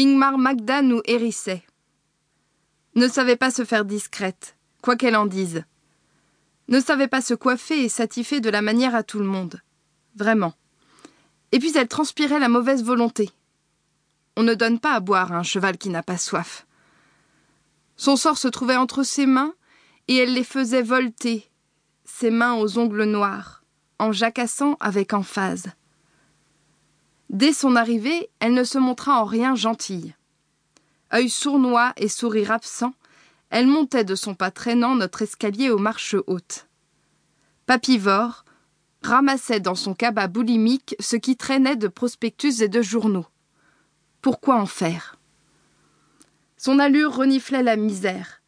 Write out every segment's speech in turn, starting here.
Ingmar Magda nous hérissait. Ne savait pas se faire discrète, quoi qu'elle en dise. Ne savait pas se coiffer et s'attifer de la manière à tout le monde. Vraiment. Et puis elle transpirait la mauvaise volonté. On ne donne pas à boire à un cheval qui n'a pas soif. Son sort se trouvait entre ses mains, et elle les faisait volter, ses mains aux ongles noirs, en jacassant avec emphase. Dès son arrivée, elle ne se montra en rien gentille. Œil sournois et sourire absent, elle montait de son pas traînant notre escalier aux marches hautes. Papivore ramassait dans son cabas boulimique ce qui traînait de prospectus et de journaux. Pourquoi en faire? Son allure reniflait la misère.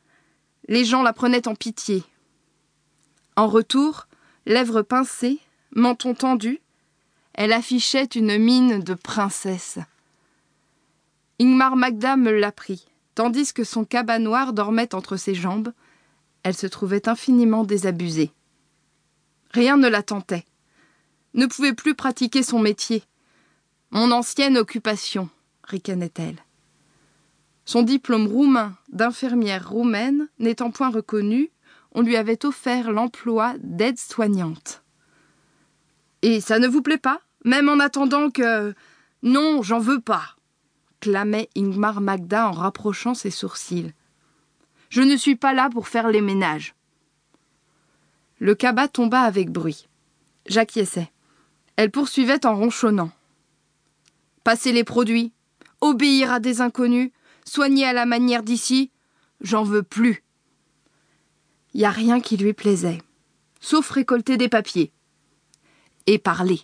Les gens la prenaient en pitié. En retour, lèvres pincées, menton tendu, elle affichait une mine de princesse. Ingmar Magda me l'apprit, tandis que son cabas noir dormait entre ses jambes. Elle se trouvait infiniment désabusée. Rien ne la tentait. Ne pouvait plus pratiquer son métier. Mon ancienne occupation, ricanait-elle. Son diplôme roumain d'infirmière roumaine n'étant point reconnu, on lui avait offert l'emploi d'aide-soignante. Et ça ne vous plaît pas Même en attendant que. Non, j'en veux pas clamait Ingmar Magda en rapprochant ses sourcils. Je ne suis pas là pour faire les ménages. Le cabas tomba avec bruit. J'acquiesçais. Elle poursuivait en ronchonnant. Passer les produits, obéir à des inconnus, soigner à la manière d'ici, j'en veux plus. Y a rien qui lui plaisait, sauf récolter des papiers et parler.